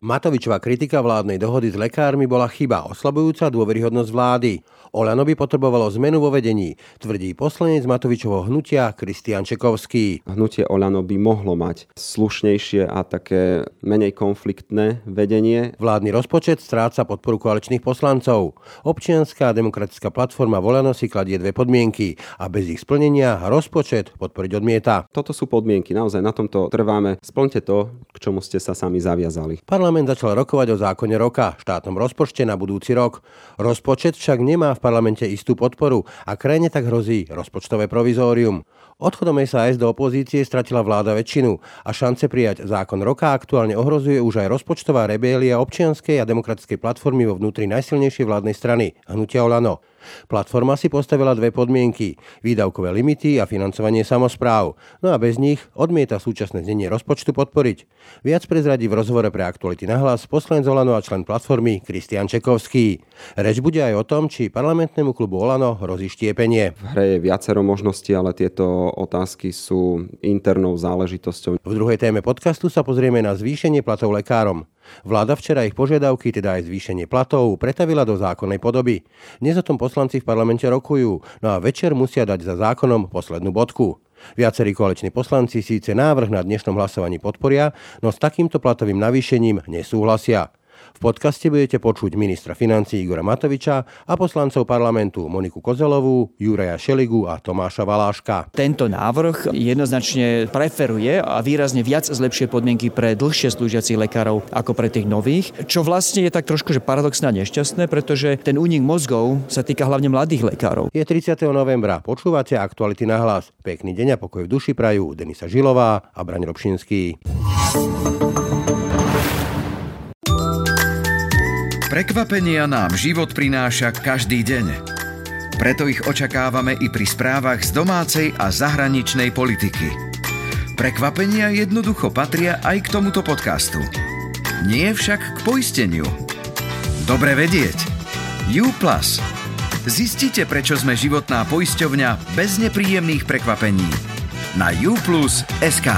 Matovičová kritika vládnej dohody s lekármi bola chyba, oslabujúca dôveryhodnosť vlády. Olano by potrebovalo zmenu vo vedení, tvrdí poslanec Matovičovho hnutia Kristian Čekovský. Hnutie Olano by mohlo mať slušnejšie a také menej konfliktné vedenie. Vládny rozpočet stráca podporu koaličných poslancov. Občianská demokratická platforma Volano si kladie dve podmienky a bez ich splnenia rozpočet podporiť odmieta. Toto sú podmienky, naozaj na tomto trváme. Splňte to, k čomu ste sa sami zaviazali. Parlament začal rokovať o zákone roka, štátnom rozpočte na budúci rok. Rozpočet však nemá v parlamente istú podporu a krajine tak hrozí rozpočtové provizórium. Odchodom SAS do opozície stratila vláda väčšinu a šance prijať zákon roka aktuálne ohrozuje už aj rozpočtová rebélia občianskej a demokratickej platformy vo vnútri najsilnejšej vládnej strany, hnutia Olano. Platforma si postavila dve podmienky. Výdavkové limity a financovanie samozpráv. No a bez nich odmieta súčasné znenie rozpočtu podporiť. Viac prezradí v rozhovore pre aktuality na hlas poslanec Olano a člen platformy Kristian Čekovský. Reč bude aj o tom, či parlamentnému klubu Olano hrozí štiepenie. V hre je viacero možností, ale tieto otázky sú internou záležitosťou. V druhej téme podcastu sa pozrieme na zvýšenie platov lekárom. Vláda včera ich požiadavky, teda aj zvýšenie platov, pretavila do zákonnej podoby. Dnes o tom poslanci v parlamente rokujú, no a večer musia dať za zákonom poslednú bodku. Viacerí koaliční poslanci síce návrh na dnešnom hlasovaní podporia, no s takýmto platovým navýšením nesúhlasia. V podcaste budete počuť ministra financí Igora Matoviča a poslancov parlamentu Moniku Kozelovú, Juraja Šeligu a Tomáša Valáška. Tento návrh jednoznačne preferuje a výrazne viac zlepšie podmienky pre dlhšie slúžiacich lekárov ako pre tých nových, čo vlastne je tak trošku že paradoxné a nešťastné, pretože ten únik mozgov sa týka hlavne mladých lekárov. Je 30. novembra, počúvate aktuality na hlas. Pekný deň a pokoj v duši prajú Denisa Žilová a Braň Robšinský. Prekvapenia nám život prináša každý deň. Preto ich očakávame i pri správach z domácej a zahraničnej politiky. Prekvapenia jednoducho patria aj k tomuto podcastu. Nie však k poisteniu. Dobre vedieť. U. Zistite, prečo sme životná poisťovňa bez nepríjemných prekvapení. Na uplus.sk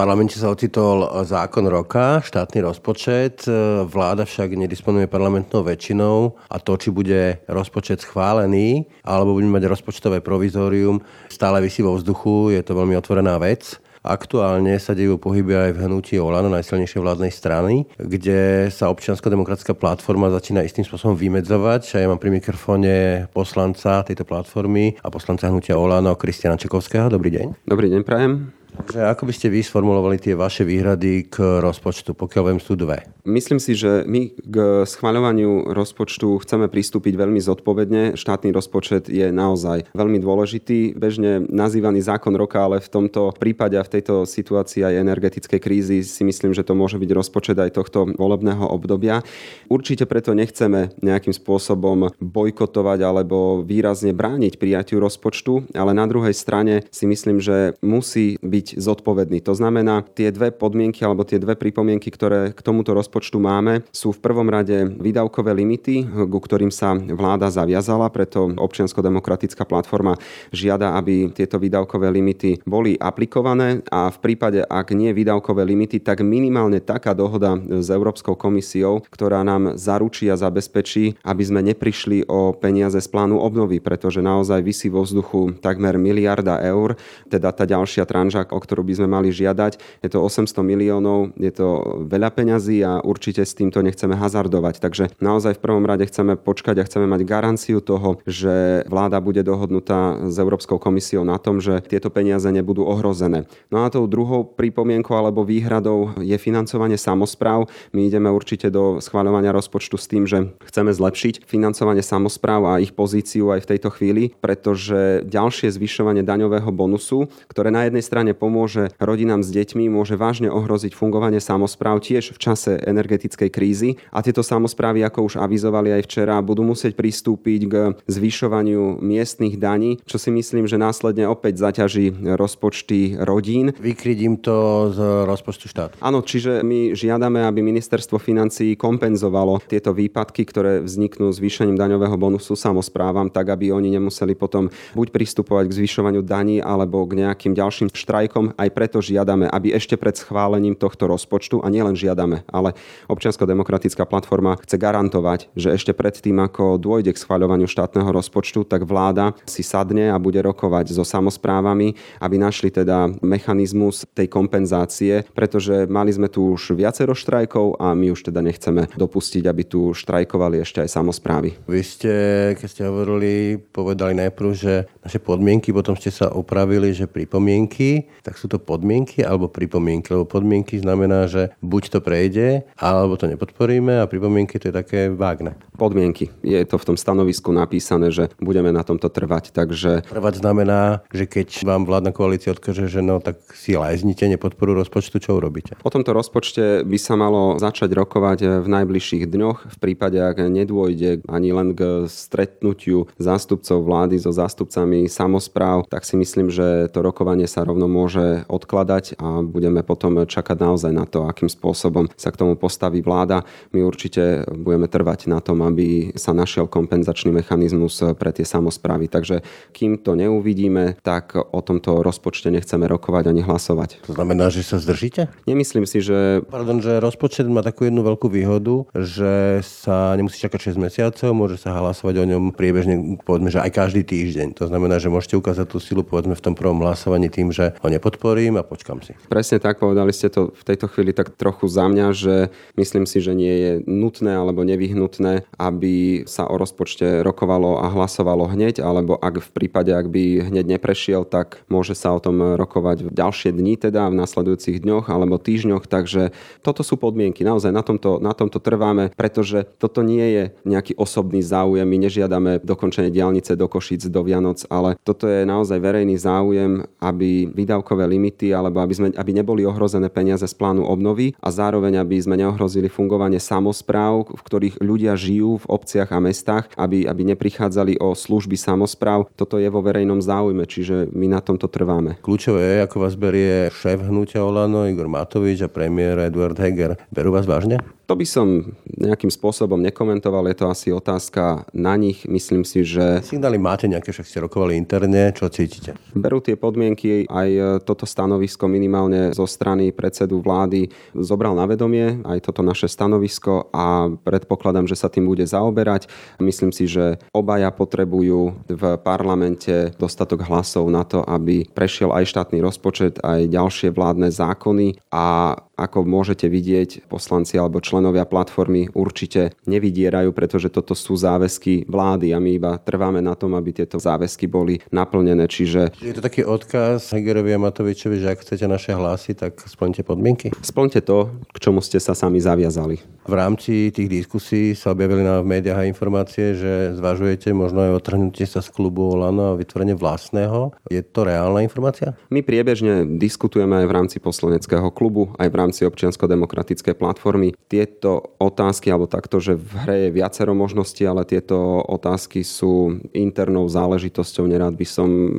parlamente sa ocitol zákon roka, štátny rozpočet, vláda však nedisponuje parlamentnou väčšinou a to, či bude rozpočet schválený alebo budeme mať rozpočtové provizórium, stále vysí vo vzduchu, je to veľmi otvorená vec. Aktuálne sa dejú pohyby aj v hnutí Olano, najsilnejšej vládnej strany, kde sa občiansko-demokratická platforma začína istým spôsobom vymedzovať. Ja mám pri mikrofóne poslanca tejto platformy a poslanca hnutia Olano Kristiana Čekovského. Dobrý deň. Dobrý deň, prajem. Takže ako by ste vy sformulovali tie vaše výhrady k rozpočtu, pokiaľ viem sú dve? Myslím si, že my k schváľovaniu rozpočtu chceme pristúpiť veľmi zodpovedne. Štátny rozpočet je naozaj veľmi dôležitý, bežne nazývaný zákon roka, ale v tomto prípade a v tejto situácii aj energetickej krízy si myslím, že to môže byť rozpočet aj tohto volebného obdobia. Určite preto nechceme nejakým spôsobom bojkotovať alebo výrazne brániť prijatiu rozpočtu, ale na druhej strane si myslím, že musí byť byť zodpovedný. To znamená, tie dve podmienky alebo tie dve pripomienky, ktoré k tomuto rozpočtu máme, sú v prvom rade výdavkové limity, ku ktorým sa vláda zaviazala, preto občiansko-demokratická platforma žiada, aby tieto výdavkové limity boli aplikované a v prípade, ak nie výdavkové limity, tak minimálne taká dohoda s Európskou komisiou, ktorá nám zaručí a zabezpečí, aby sme neprišli o peniaze z plánu obnovy, pretože naozaj vysí vo vzduchu takmer miliarda eur, teda tá ďalšia tranža, o ktorú by sme mali žiadať. Je to 800 miliónov, je to veľa peňazí a určite s týmto nechceme hazardovať. Takže naozaj v prvom rade chceme počkať a chceme mať garanciu toho, že vláda bude dohodnutá s Európskou komisiou na tom, že tieto peniaze nebudú ohrozené. No a tou druhou pripomienkou alebo výhradou je financovanie samozpráv. My ideme určite do schváľovania rozpočtu s tým, že chceme zlepšiť financovanie samozpráv a ich pozíciu aj v tejto chvíli, pretože ďalšie zvyšovanie daňového bonusu, ktoré na jednej strane pomôže rodinám s deťmi, môže vážne ohroziť fungovanie samozpráv tiež v čase energetickej krízy. A tieto samozprávy, ako už avizovali aj včera, budú musieť pristúpiť k zvyšovaniu miestnych daní, čo si myslím, že následne opäť zaťaží rozpočty rodín. Vykryť to z rozpočtu štátu. Áno, čiže my žiadame, aby ministerstvo financí kompenzovalo tieto výpadky, ktoré vzniknú zvýšením daňového bonusu samozprávam, tak aby oni nemuseli potom buď pristupovať k zvyšovaniu daní alebo k nejakým ďalším štrajkom. Aj preto žiadame, aby ešte pred schválením tohto rozpočtu, a nielen žiadame, ale občiansko-demokratická platforma chce garantovať, že ešte pred tým, ako dôjde k schváľovaniu štátneho rozpočtu, tak vláda si sadne a bude rokovať so samozprávami, aby našli teda mechanizmus tej kompenzácie, pretože mali sme tu už viacero štrajkov a my už teda nechceme dopustiť, aby tu štrajkovali ešte aj samozprávy. Vy ste, keď ste hovorili, povedali najprv, že naše podmienky, potom ste sa opravili, že pripomienky, tak sú to podmienky alebo pripomienky, lebo podmienky znamená, že buď to prejde, alebo to nepodporíme a pripomienky to je také vágne. Podmienky. Je to v tom stanovisku napísané, že budeme na tomto trvať, takže... Trvať znamená, že keď vám vládna koalícia odkaže, že no tak si lajznite nepodporu rozpočtu, čo urobíte? O tomto rozpočte by sa malo začať rokovať v najbližších dňoch v prípade, ak nedôjde ani len k stretnutiu zástupcov vlády so zástupcami samozpráv, tak si myslím, že to rokovanie sa rovno môže odkladať a budeme potom čakať naozaj na to, akým spôsobom sa k tomu postaví vláda. My určite budeme trvať na tom, aby sa našiel kompenzačný mechanizmus pre tie samozprávy. Takže kým to neuvidíme, tak o tomto rozpočte nechceme rokovať ani hlasovať. To znamená, že sa zdržíte? Nemyslím si, že... Pardon, že rozpočet má takú jednu veľkú výhodu, že sa nemusí čakať 6 mesiacov, môže sa hlasovať o ňom priebežne, povedzme, že aj každý týždeň. To znamená, že môžete ukázať tú silu, povedzme, v tom prvom hlasovaní tým, že ho nepodporím a počkam si. Presne tak, povedali ste to v tejto chvíli tak trochu za mňa, že myslím si, že nie je nutné alebo nevyhnutné, aby sa o rozpočte rokovalo a hlasovalo hneď, alebo ak v prípade, ak by hneď neprešiel, tak môže sa o tom rokovať v ďalšie dni, teda v nasledujúcich dňoch alebo týždňoch. Takže toto sú podmienky. Naozaj na tomto, na tomto trváme, pretože toto nie je nejaký osobný záujem. My nežiadame dokončenie diálnice do Košic do Vianoc, ale toto je naozaj verejný záujem, aby výdavkové limity alebo aby, sme, aby neboli ohrozené peniaze z plánu obnovy a zároveň, aby sme neohrozili fungovanie samozpráv, v ktorých ľudia žijú v obciach a mestách, aby, aby neprichádzali o služby samozpráv. Toto je vo verejnom záujme, čiže my na tomto trváme. Kľúčové je, ako vás berie šéf hnutia Olano Igor Matovič a premiér Eduard Heger. Berú vás vážne? To by som nejakým spôsobom nekomentoval, je to asi otázka na nich. Myslím si, že... Signály máte nejaké, však ste rokovali interne, čo cítite? Berú tie podmienky, aj toto stanovisko minimálne zo strany predsedu vlády zobral na vedomie, aj toto naše stanovisko a predpokladám, že sa tým bude zaoberať. Myslím si, že obaja potrebujú v parlamente dostatok hlasov na to, aby prešiel aj štátny rozpočet, aj ďalšie vládne zákony a ako môžete vidieť, poslanci alebo členovia platformy určite nevydierajú, pretože toto sú záväzky vlády a my iba trváme na tom, aby tieto záväzky boli naplnené. Čiže... Je to taký odkaz Hegerovi a Matovičovi, že ak chcete naše hlasy, tak splňte podmienky? Splňte to, k čomu ste sa sami zaviazali. V rámci tých diskusí sa objavili na médiách informácie, že zvažujete možno aj otrhnutie sa z klubu Olano a vytvorenie vlastného. Je to reálna informácia? My priebežne diskutujeme aj v rámci poslaneckého klubu, aj v rámci rámci občiansko-demokratickej platformy. Tieto otázky, alebo takto, že v hre je viacero možností, ale tieto otázky sú internou záležitosťou. Nerád by som...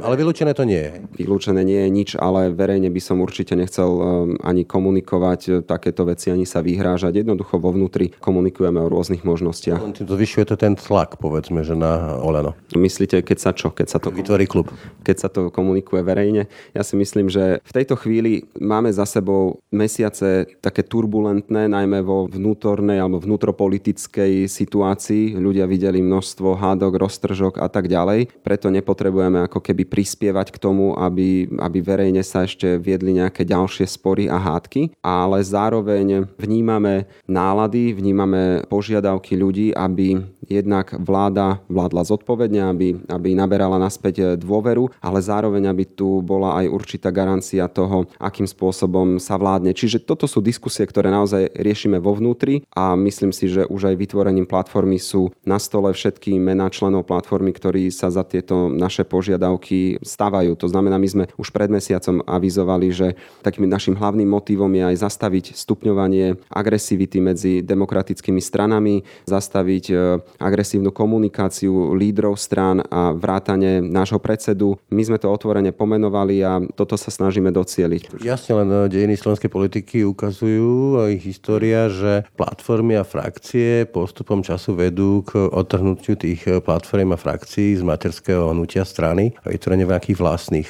Ale vylúčené to nie je. Vylúčené nie je nič, ale verejne by som určite nechcel um, ani komunikovať takéto veci, ani sa vyhrážať. Jednoducho vo vnútri komunikujeme o rôznych možnostiach. Zvyšuje to ten tlak, povedzme, že na Oleno. Myslíte, keď sa čo? Keď sa to vytvorí klub. Keď sa to komunikuje verejne. Ja si myslím, že v tejto chvíli máme za sebou mesiace také turbulentné, najmä vo vnútornej alebo vnútropolitickej situácii. Ľudia videli množstvo hádok, roztržok a tak ďalej. Preto nepotrebujeme ako keby prispievať k tomu, aby, aby verejne sa ešte viedli nejaké ďalšie spory a hádky, ale zároveň vnímame nálady, vnímame požiadavky ľudí, aby jednak vláda vládla zodpovedne, aby, aby naberala naspäť dôveru, ale zároveň, aby tu bola aj určitá garancia toho, akým spôsobom sa vládne. Čiže toto sú diskusie, ktoré naozaj riešime vo vnútri a myslím si, že už aj vytvorením platformy sú na stole všetky mená členov platformy, ktorí sa za tieto naše požiadavky stávajú. To znamená, my sme už pred mesiacom avizovali, že takým našim hlavným motivom je aj zastaviť stupňovanie agresivity medzi demokratickými stranami, zastaviť e, agresívnu komunikáciu lídrov strán a vrátane nášho predsedu. My sme to otvorene pomenovali a toto sa snažíme docieliť. Jasne, len e, dejiny slovenskej politiky ukazujú ich história, že platformy a frakcie postupom času vedú k odtrhnutiu tých e, platform a frakcií z materského hnutia strany a vytvorenie nejakých vlastných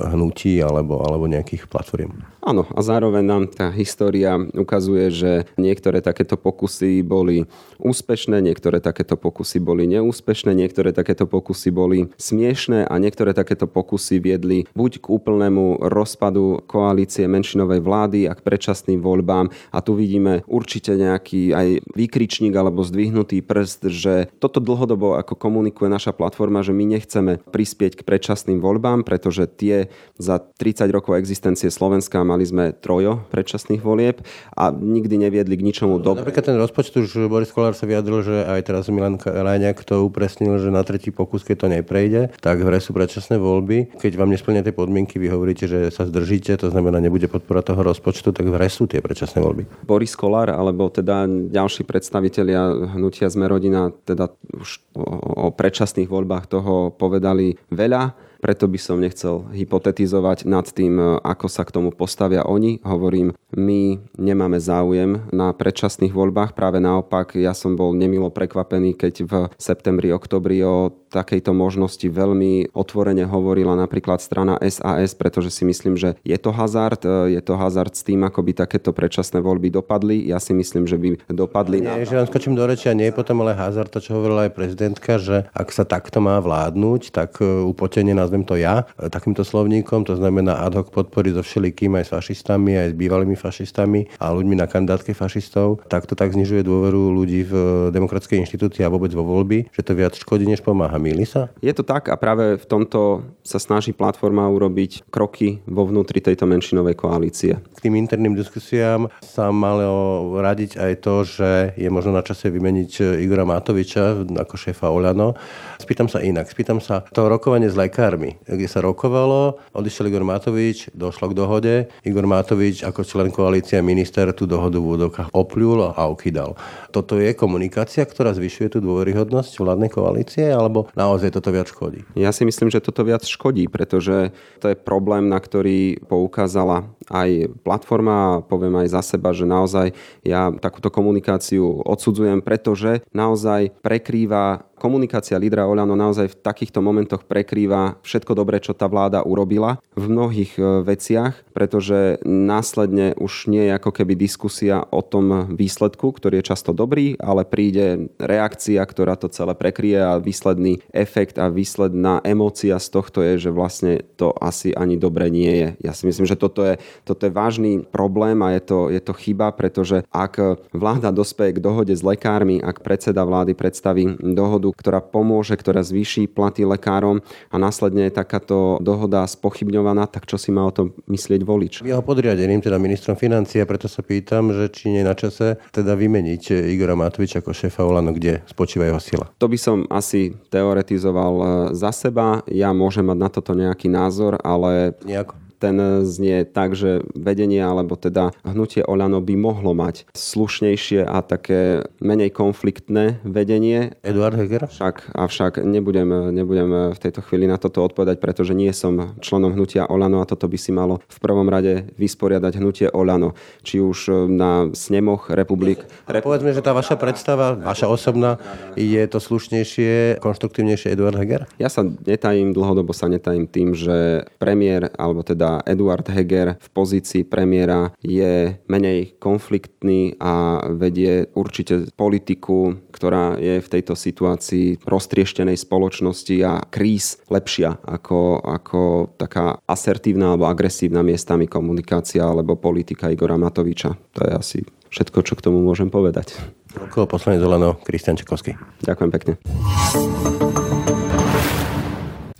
hnutí alebo, alebo nejakých platform. Áno, a zároveň nám tá história ukazuje, že niektoré takéto pokusy boli úspešné, niektoré takéto pokusy boli neúspešné, niektoré takéto pokusy boli smiešné a niektoré takéto pokusy viedli buď k úplnému rozpadu koalície menšinovej vlády a k predčasným voľbám. A tu vidíme určite nejaký aj výkričník alebo zdvihnutý prst, že toto dlhodobo ako komunikuje naša platforma, že my nechceme prispieť k predčasným voľbám, pretože tie za 30 rokov existencie Slovenska mali sme trojo predčasných volieb a nikdy neviedli k ničomu dobré. Napríklad ten rozpočet už Boris Kolár sa vyjadril, že aj teraz Milan Ráňak to upresnil, že na tretí pokus, keď to neprejde, tak v sú predčasné voľby. Keď vám nesplnia tie podmienky, vy hovoríte, že sa zdržíte, to znamená, nebude podpora toho rozpočtu, tak v sú tie predčasné voľby. Boris Kolár alebo teda ďalší predstavitelia hnutia Sme rodina teda už o, o predčasných voľbách toho povedali veľa preto by som nechcel hypotetizovať nad tým, e, ako sa k tomu postavia oni. Hovorím, my nemáme záujem na predčasných voľbách, práve naopak, ja som bol nemilo prekvapený, keď v septembri, oktobri o takejto možnosti veľmi otvorene hovorila napríklad strana SAS, pretože si myslím, že je to hazard, e, je to hazard s tým, ako by takéto predčasné voľby dopadli. Ja si myslím, že by dopadli nie, na... že vám skočím do rečia, nie je potom ale hazard, to čo hovorila aj prezidentka, že ak sa takto má vládnuť, tak e, upotenie nás nazvem to ja, e, takýmto slovníkom, to znamená ad hoc podpory so všelikým, aj s fašistami, aj s bývalými fašistami a ľuďmi na kandidátke fašistov, tak to tak znižuje dôveru ľudí v demokratické inštitúcii a vôbec vo voľby, že to viac škodí, než pomáha. Milí sa? Je to tak a práve v tomto sa snaží platforma urobiť kroky vo vnútri tejto menšinovej koalície. K tým interným diskusiám sa malo radiť aj to, že je možno na čase vymeniť Igora Matoviča ako šéfa Oľano. Spýtam sa inak. Spýtam sa to rokovanie s lekármi firmy, kde sa rokovalo, odišiel Igor Matovič, došlo k dohode. Igor Matovič ako člen koalície minister tú dohodu v údokách opľul a ukydal. Toto je komunikácia, ktorá zvyšuje tú dôveryhodnosť vládnej koalície, alebo naozaj toto viac škodí? Ja si myslím, že toto viac škodí, pretože to je problém, na ktorý poukázala aj platforma poviem aj za seba, že naozaj ja takúto komunikáciu odsudzujem, pretože naozaj prekrýva komunikácia lídra Oľano naozaj v takýchto momentoch prekrýva všetko dobré, čo tá vláda urobila v mnohých e, veciach, pretože následne už nie je ako keby diskusia o tom výsledku, ktorý je často dobrý, ale príde reakcia, ktorá to celé prekrie a výsledný efekt a výsledná emócia z tohto je, že vlastne to asi ani dobre nie je. Ja si myslím, že toto je, toto je vážny problém a je to, je to chyba, pretože ak vláda dospeje k dohode s lekármi, ak predseda vlády predstaví dohodu, ktorá pomôže, ktorá zvýši platy lekárom a následne je takáto dohoda spochybňovaná, tak čo si má o tom myslieť volič? Jeho podriadeným, teda ministrom financií, a preto sa pýtam, že či nie na čase teda vymeniť Igora Matoviča ako šéfa Olano, kde spočíva jeho sila. To by som asi teoretizoval e, za seba. Ja môžem mať na toto nejaký názor, ale... Nejako ten znie tak, že vedenie alebo teda hnutie Oľano by mohlo mať slušnejšie a také menej konfliktné vedenie. Eduard Heger? Však, avšak nebudem, nebudem v tejto chvíli na toto odpovedať, pretože nie som členom hnutia Oľano a toto by si malo v prvom rade vysporiadať hnutie Oľano. Či už na snemoch republik. Rep... Povedzme, že tá vaša predstava, vaša osobná, je to slušnejšie, konštruktívnejšie Eduard Heger? Ja sa netajím, dlhodobo sa netajím tým, že premiér, alebo teda Eduard Heger v pozícii premiéra je menej konfliktný a vedie určite politiku, ktorá je v tejto situácii roztrieštenej spoločnosti a kríz lepšia ako, ako taká asertívna alebo agresívna miestami komunikácia alebo politika Igora Matoviča. To je asi všetko, čo k tomu môžem povedať. Okolo poslanec Zolano, Kristian Čekovský. Ďakujem pekne.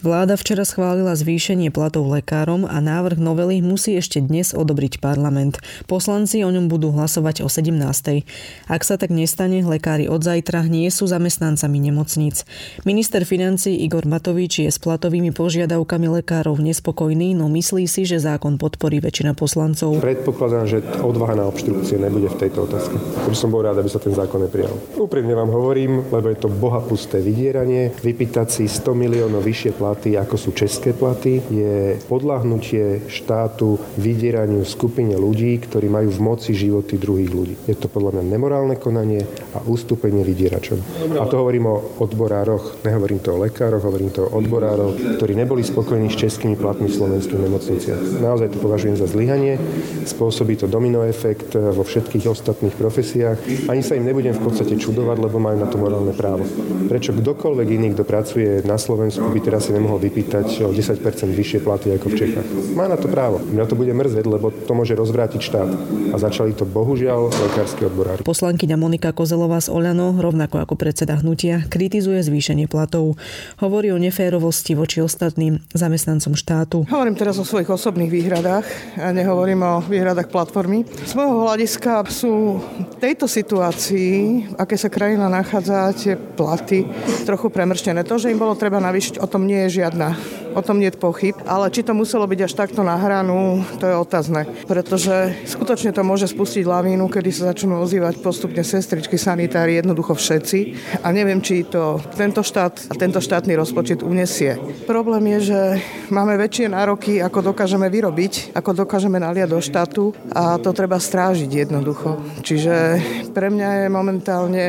Vláda včera schválila zvýšenie platov lekárom a návrh novely musí ešte dnes odobriť parlament. Poslanci o ňom budú hlasovať o 17. Ak sa tak nestane, lekári od zajtra nie sú zamestnancami nemocníc. Minister financí Igor Matovič je s platovými požiadavkami lekárov nespokojný, no myslí si, že zákon podporí väčšina poslancov. Predpokladám, že odvaha na obštrukcie nebude v tejto otázke. By som bol rád, aby sa ten zákon neprijal. Úprimne vám hovorím, lebo je to bohapusté vydieranie, vypýtať si 100 miliónov vyššie platy platy, ako sú české platy, je podľahnutie štátu vydieraniu skupine ľudí, ktorí majú v moci životy druhých ľudí. Je to podľa mňa nemorálne konanie a ústupenie vydieračom. A to hovorím o odborároch, nehovorím to o lekároch, hovorím to o odborároch, ktorí neboli spokojní s českými platmi v slovenských nemocniciach. Naozaj to považujem za zlyhanie, spôsobí to domino efekt vo všetkých ostatných profesiách. Ani sa im nebudem v podstate čudovať, lebo majú na to morálne právo. Prečo kdokoľvek iný, kto pracuje na Slovensku, by teraz si nemohol vypýtať o 10% vyššie platy ako v Čechách. Má na to právo. Mňa to bude mrzieť, lebo to môže rozvrátiť štát. A začali to bohužiaľ lekársky odborári. Poslankyňa Monika Kozelová z Oľano, rovnako ako predseda hnutia, kritizuje zvýšenie platov. Hovorí o neférovosti voči ostatným zamestnancom štátu. Hovorím teraz o svojich osobných výhradách a nehovorím o výhradách platformy. Z môjho hľadiska sú v tejto situácii, aké sa krajina nachádza, tie platy trochu premrštené. To, že im bolo treba navýšiť, o tom nie je žiadna. O tom nie je pochyb. Ale či to muselo byť až takto na hranu, to je otázne. Pretože skutočne to môže spustiť lavínu, kedy sa začnú ozývať postupne sestričky, sanitári, jednoducho všetci. A neviem, či to tento štát a tento štátny rozpočet unesie. Problém je, že máme väčšie nároky, ako dokážeme vyrobiť, ako dokážeme naliať do štátu a to treba strážiť jednoducho. Čiže pre mňa je momentálne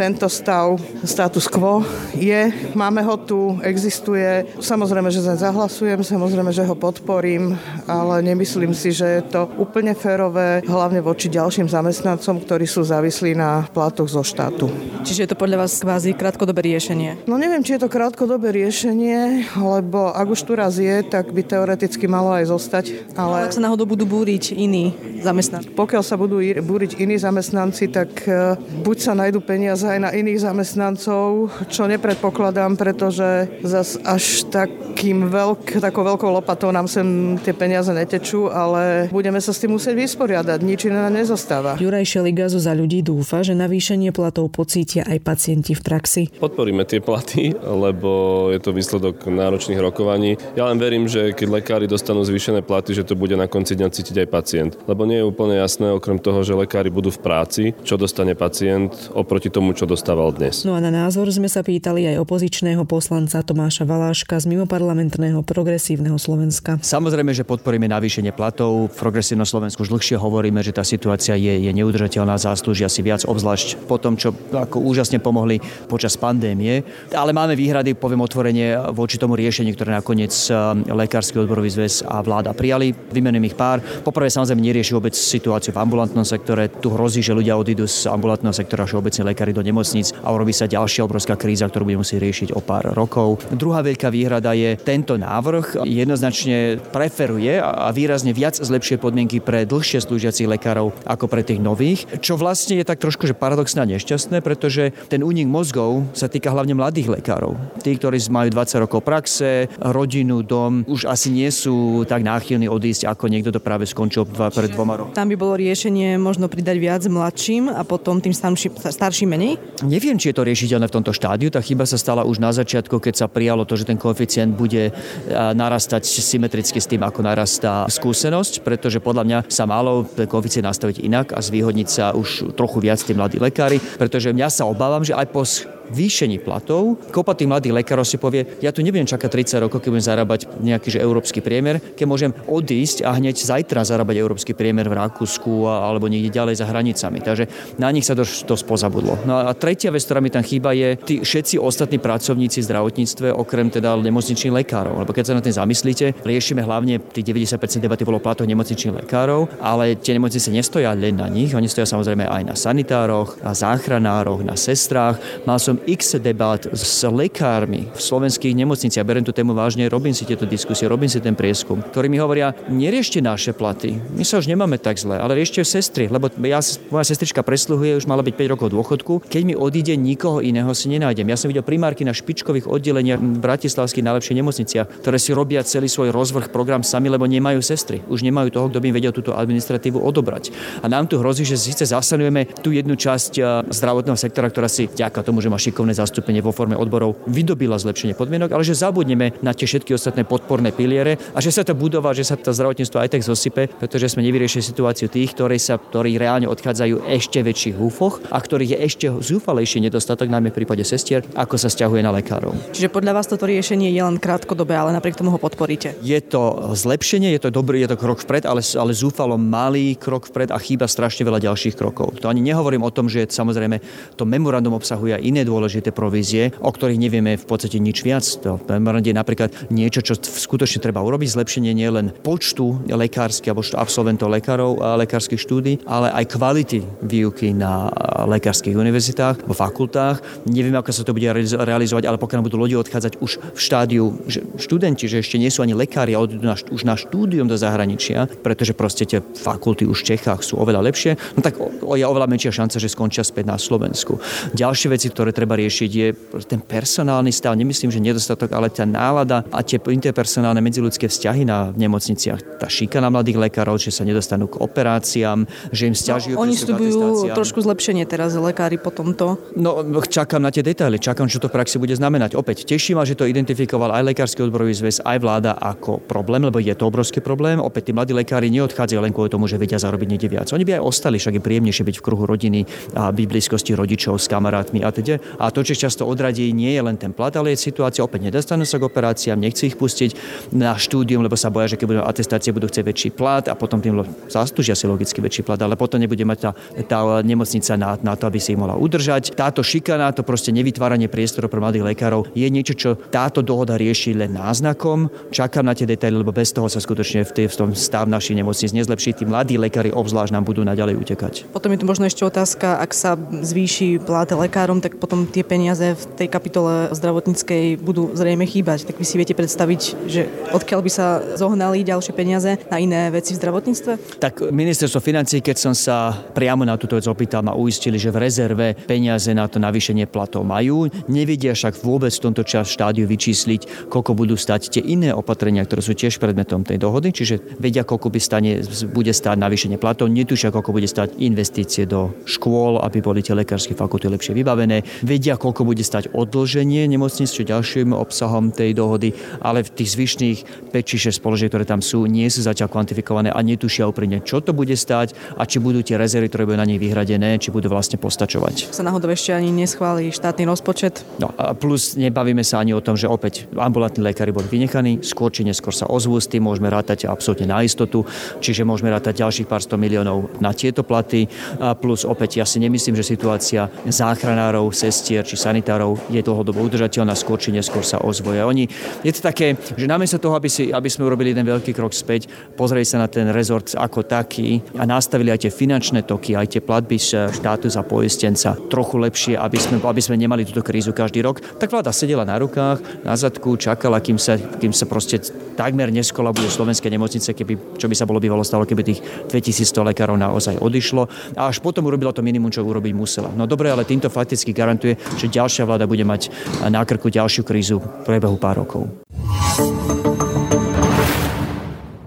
tento stav status quo je, máme ho tu, existuje. Samozrejme, že zahlasujem, samozrejme, že ho podporím, ale nemyslím si, že je to úplne férové, hlavne voči ďalším zamestnancom, ktorí sú závislí na platoch zo štátu. Čiže je to podľa vás kvázi krátkodobé riešenie? No neviem, či je to krátkodobé riešenie, lebo ak už tu raz je, tak by teoreticky malo aj zostať. Ale, ale ak sa náhodou budú búriť iní zamestnanci? Pokiaľ sa budú búriť iní zamestnanci, tak eh, buď sa nájdú peniaze aj na iných zamestnancov, čo nepredpokladám, pretože zas až takým veľk, takou veľkou lopatou nám sem tie peniaze netečú, ale budeme sa s tým musieť vysporiadať. Nič iné nezostáva. Juraj Šeligazo za ľudí dúfa, že navýšenie platov pocítia aj pacienti v praxi. Podporíme tie platy, lebo je to výsledok náročných rokovaní. Ja len verím, že keď lekári dostanú zvýšené platy, že to bude na konci dňa cítiť aj pacient. Lebo nie je úplne jasné, okrem toho, že lekári budú v práci, čo dostane pacient oproti tomu, čo dostával dnes. No a na názor sme sa pýtali aj opozičného poslanca Tomáša Valáška z mimoparlamentného progresívneho Slovenska. Samozrejme, že podporíme navýšenie platov. V progresívnom Slovensku už dlhšie hovoríme, že tá situácia je, je neudržateľná, zaslúžia si viac, obzvlášť po tom, čo ako úžasne pomohli počas pandémie. Ale máme výhrady, poviem otvorene, voči tomu riešeniu, ktoré nakoniec eh, Lekársky odborový zväz a vláda prijali. Vymenujem ich pár. Poprvé samozrejme nerieši vôbec situáciu v ambulantnom sektore. Tu hrozí, že ľudia odídu z ambulantného sektora všeobecne lekári do nemocníc a urobí sa ďalšia obrovská kríza, ktorú budeme musieť riešiť o pár rokov. Druhá veľká výhrada je tento návrh jednoznačne preferuje a výrazne viac zlepšie podmienky pre dlhšie slúžiacich lekárov ako pre tých nových, čo vlastne je tak trošku že paradoxné a nešťastné, pretože ten únik mozgov sa týka hlavne mladých lekárov. Tí, ktorí majú 20 rokov praxe, rodinu, dom, už asi nie sú tak náchylní odísť, ako niekto to práve skončil pred dvoma rokmi. Tam by bolo riešenie možno pridať viac mladším a potom tým starším, starším menej? Neviem, či je to riešiteľné v tomto štádiu. Tá chyba sa stala už na začiatku, keď sa prijalo to, že ten koeficient bude narastať symetricky s tým, ako narastá skúsenosť, pretože podľa mňa sa malo ten koeficient nastaviť inak a zvýhodniť sa už trochu viac tí mladí lekári, pretože mňa sa obávam, že aj po zvýšení platov. Kopa tých mladých lekárov si povie, ja tu nebudem čakať 30 rokov, keď budem zarábať nejaký že európsky priemer, keď môžem odísť a hneď zajtra zarábať európsky priemer v Rakúsku alebo niekde ďalej za hranicami. Takže na nich sa to dosť pozabudlo. No a tretia vec, ktorá mi tam chýba, je tí všetci ostatní pracovníci v zdravotníctve, okrem teda nemocničných lekárov. Lebo keď sa na tým zamyslíte, riešime hlavne tých 90% debaty bolo platoch nemocničných lekárov, ale tie nemocnice nestoja len na nich, oni stoja samozrejme aj na sanitároch, na záchranároch, na sestrách. Mal som x debát s lekármi v slovenských nemocniciach, berem tú tému vážne, robím si tieto diskusie, robím si ten prieskum, ktorí mi hovoria, neriešte naše platy, my sa už nemáme tak zle, ale riešte sestry, lebo ja, moja sestrička presluhuje, už mala byť 5 rokov dôchodku, keď mi odíde, nikoho iného si nenájdem. Ja som videl primárky na špičkových oddeleniach v bratislavských najlepších nemocniciach, ktoré si robia celý svoj rozvrh program sami, lebo nemajú sestry. Už nemajú toho, kto by im vedel túto administratívu odobrať. A nám tu hrozí, že síce zasanujeme tú jednu časť eh, zdravotného sektora, ktorá si vďaka tomu, že má šikovné zastúpenie vo forme odborov, vydobila zlepšenie podmienok, ale že zabudneme na tie všetky ostatné podporné piliere a že sa to budova, že sa to zdravotníctvo aj tak zosype, pretože sme nevyriešili situáciu tých, ktorí, sa, ktorí reálne odchádzajú ešte väčších húfoch a ktorých je ešte zúfalejší nedostatok, najmä v prípade sestier, ako sa stiahuje na lekárov. Čiže podľa vás toto riešenie je len krátkodobé, ale napriek tomu ho podporíte? Je to zlepšenie, je to dobrý, je to krok vpred, ale, ale zúfalo malý krok vpred a chýba strašne veľa ďalších krokov. To ani nehovorím o tom, že samozrejme to memorandum obsahuje aj iné dôležité provízie, o ktorých nevieme v podstate nič viac. To je napríklad niečo, čo skutočne treba urobiť, zlepšenie nie len počtu lekárskych alebo absolventov lekárov a lekárskych štúdí, ale aj kvality výuky na lekárskych univerzitách, vo fakultách. Neviem, ako sa to bude realizovať, ale pokiaľ budú ľudia odchádzať už v štádiu že študenti, že ešte nie sú ani lekári a na, už na štúdium do zahraničia, pretože proste tie fakulty už v Čechách sú oveľa lepšie, no tak je oveľa menšia šanca, že skončia späť na Slovensku. Ďalšie veci, ktoré treba riešiť, je ten personálny stav. Nemyslím, že nedostatok, ale tá nálada a tie interpersonálne medziludské vzťahy na nemocniciach. Tá šika na mladých lekárov, že sa nedostanú k operáciám, že im stiažujú. No, oni studujú trošku zlepšenie teraz lekári po tomto. No, čakám na tie detaily, čakám, čo to v praxi bude znamenať. Opäť teší ma, že to identifikoval aj Lekársky odborový zväz, aj vláda ako problém, lebo je to obrovský problém. Opäť tí mladí lekári neodchádzajú len kvôli tomu, že vedia zarobiť niekde viac. Oni by aj ostali, však je príjemnejšie byť v kruhu rodiny a byť v blízkosti rodičov s kamarátmi a teda. A to, čo často odradí, nie je len ten plat, ale je situácia, opäť nedostanú sa k operáciám, nechci ich pustiť na štúdium, lebo sa boja, že keď budú atestácie, budú chcieť väčší plat a potom tým zastúžia si logicky väčší plat, ale potom nebude mať tá, tá nemocnica na, na to, aby si ich mohla udržať. Táto šikana, to proste nevytváranie priestoru pre mladých lekárov je niečo, čo táto dohoda rieši len náznakom. Čakám na tie detaily, lebo bez toho sa skutočne v, v tom stav našich nemocníc nezlepší. Tí mladí lekári obzvlášť nám budú naďalej utekať. Potom je tu možno ešte otázka, ak sa zvýši plát lekárom, tak potom tie peniaze v tej kapitole zdravotníckej budú zrejme chýbať. Tak vy si viete predstaviť, že odkiaľ by sa zohnali ďalšie peniaze na iné veci v zdravotníctve? Tak ministerstvo financí, keď som sa priamo na túto vec opýtal, ma uistili, že v rezerve peniaze na to navýšenie platov majú. Nevedia však vôbec v tomto čas štádiu vyčísliť, koľko budú stať tie iné opatrenia, ktoré sú tiež predmetom tej dohody, čiže vedia, koľko by stane, bude stáť navýšenie platov, netušia, koľko bude stať investície do škôl, aby boli tie lekárske fakulty lepšie vybavené, vedia, koľko bude stať odloženie nemocnic, čo ďalším obsahom tej dohody, ale v tých zvyšných 5 či 6 položiek, ktoré tam sú, nie sú zatiaľ kvantifikované a netušia úprimne, čo to bude stať a či budú tie rezervy, ktoré budú na nich vyhradené, či budú vlastne postačovať. Sa náhodou ešte ani neschválí štátny rozpočet? No a plus nebavíme sa ani o tom, že opäť ambulantní lekári boli vynechaní, skôr či neskôr sa ozvú s tým, môžeme rátať absolútne na istotu, čiže môžeme rátať ďalších pár sto miliónov na tieto platy. A plus opäť ja si nemyslím, že situácia záchranárov, sestier či sanitárov je dlhodobo udržateľná, skôr či neskôr sa ozvoja. Oni, je to také, že namiesto toho, aby, si, aby sme urobili jeden veľký krok späť, pozreli sa na ten rezort ako taký a nastavili aj tie finančné toky, aj tie platby štátu za poistenca trochu lepšie, aby sme, aby sme nemali túto krízu každý rok, tak vláda sedela na rukách, na zadku, čakala, kým sa, kým sa proste takmer neskolabujú slovenské nemocnice, keby, čo by sa bolo bývalo stalo, keby tých 2100 lekárov naozaj odišlo. A až potom urobila to minimum, čo urobiť musela. No dobre, ale týmto fakticky garantuje, že ďalšia vláda bude mať na krku ďalšiu krízu v priebehu pár rokov.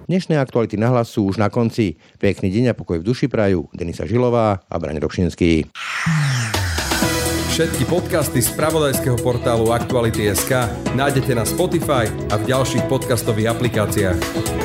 Dnešné aktuality na hlas sú už na konci. Pekný deň a pokoj v duši prajú Denisa Žilová a Braň Robšinský. Všetky podcasty z pravodajského portálu Aktuality.sk nájdete na Spotify a v ďalších podcastových aplikáciách.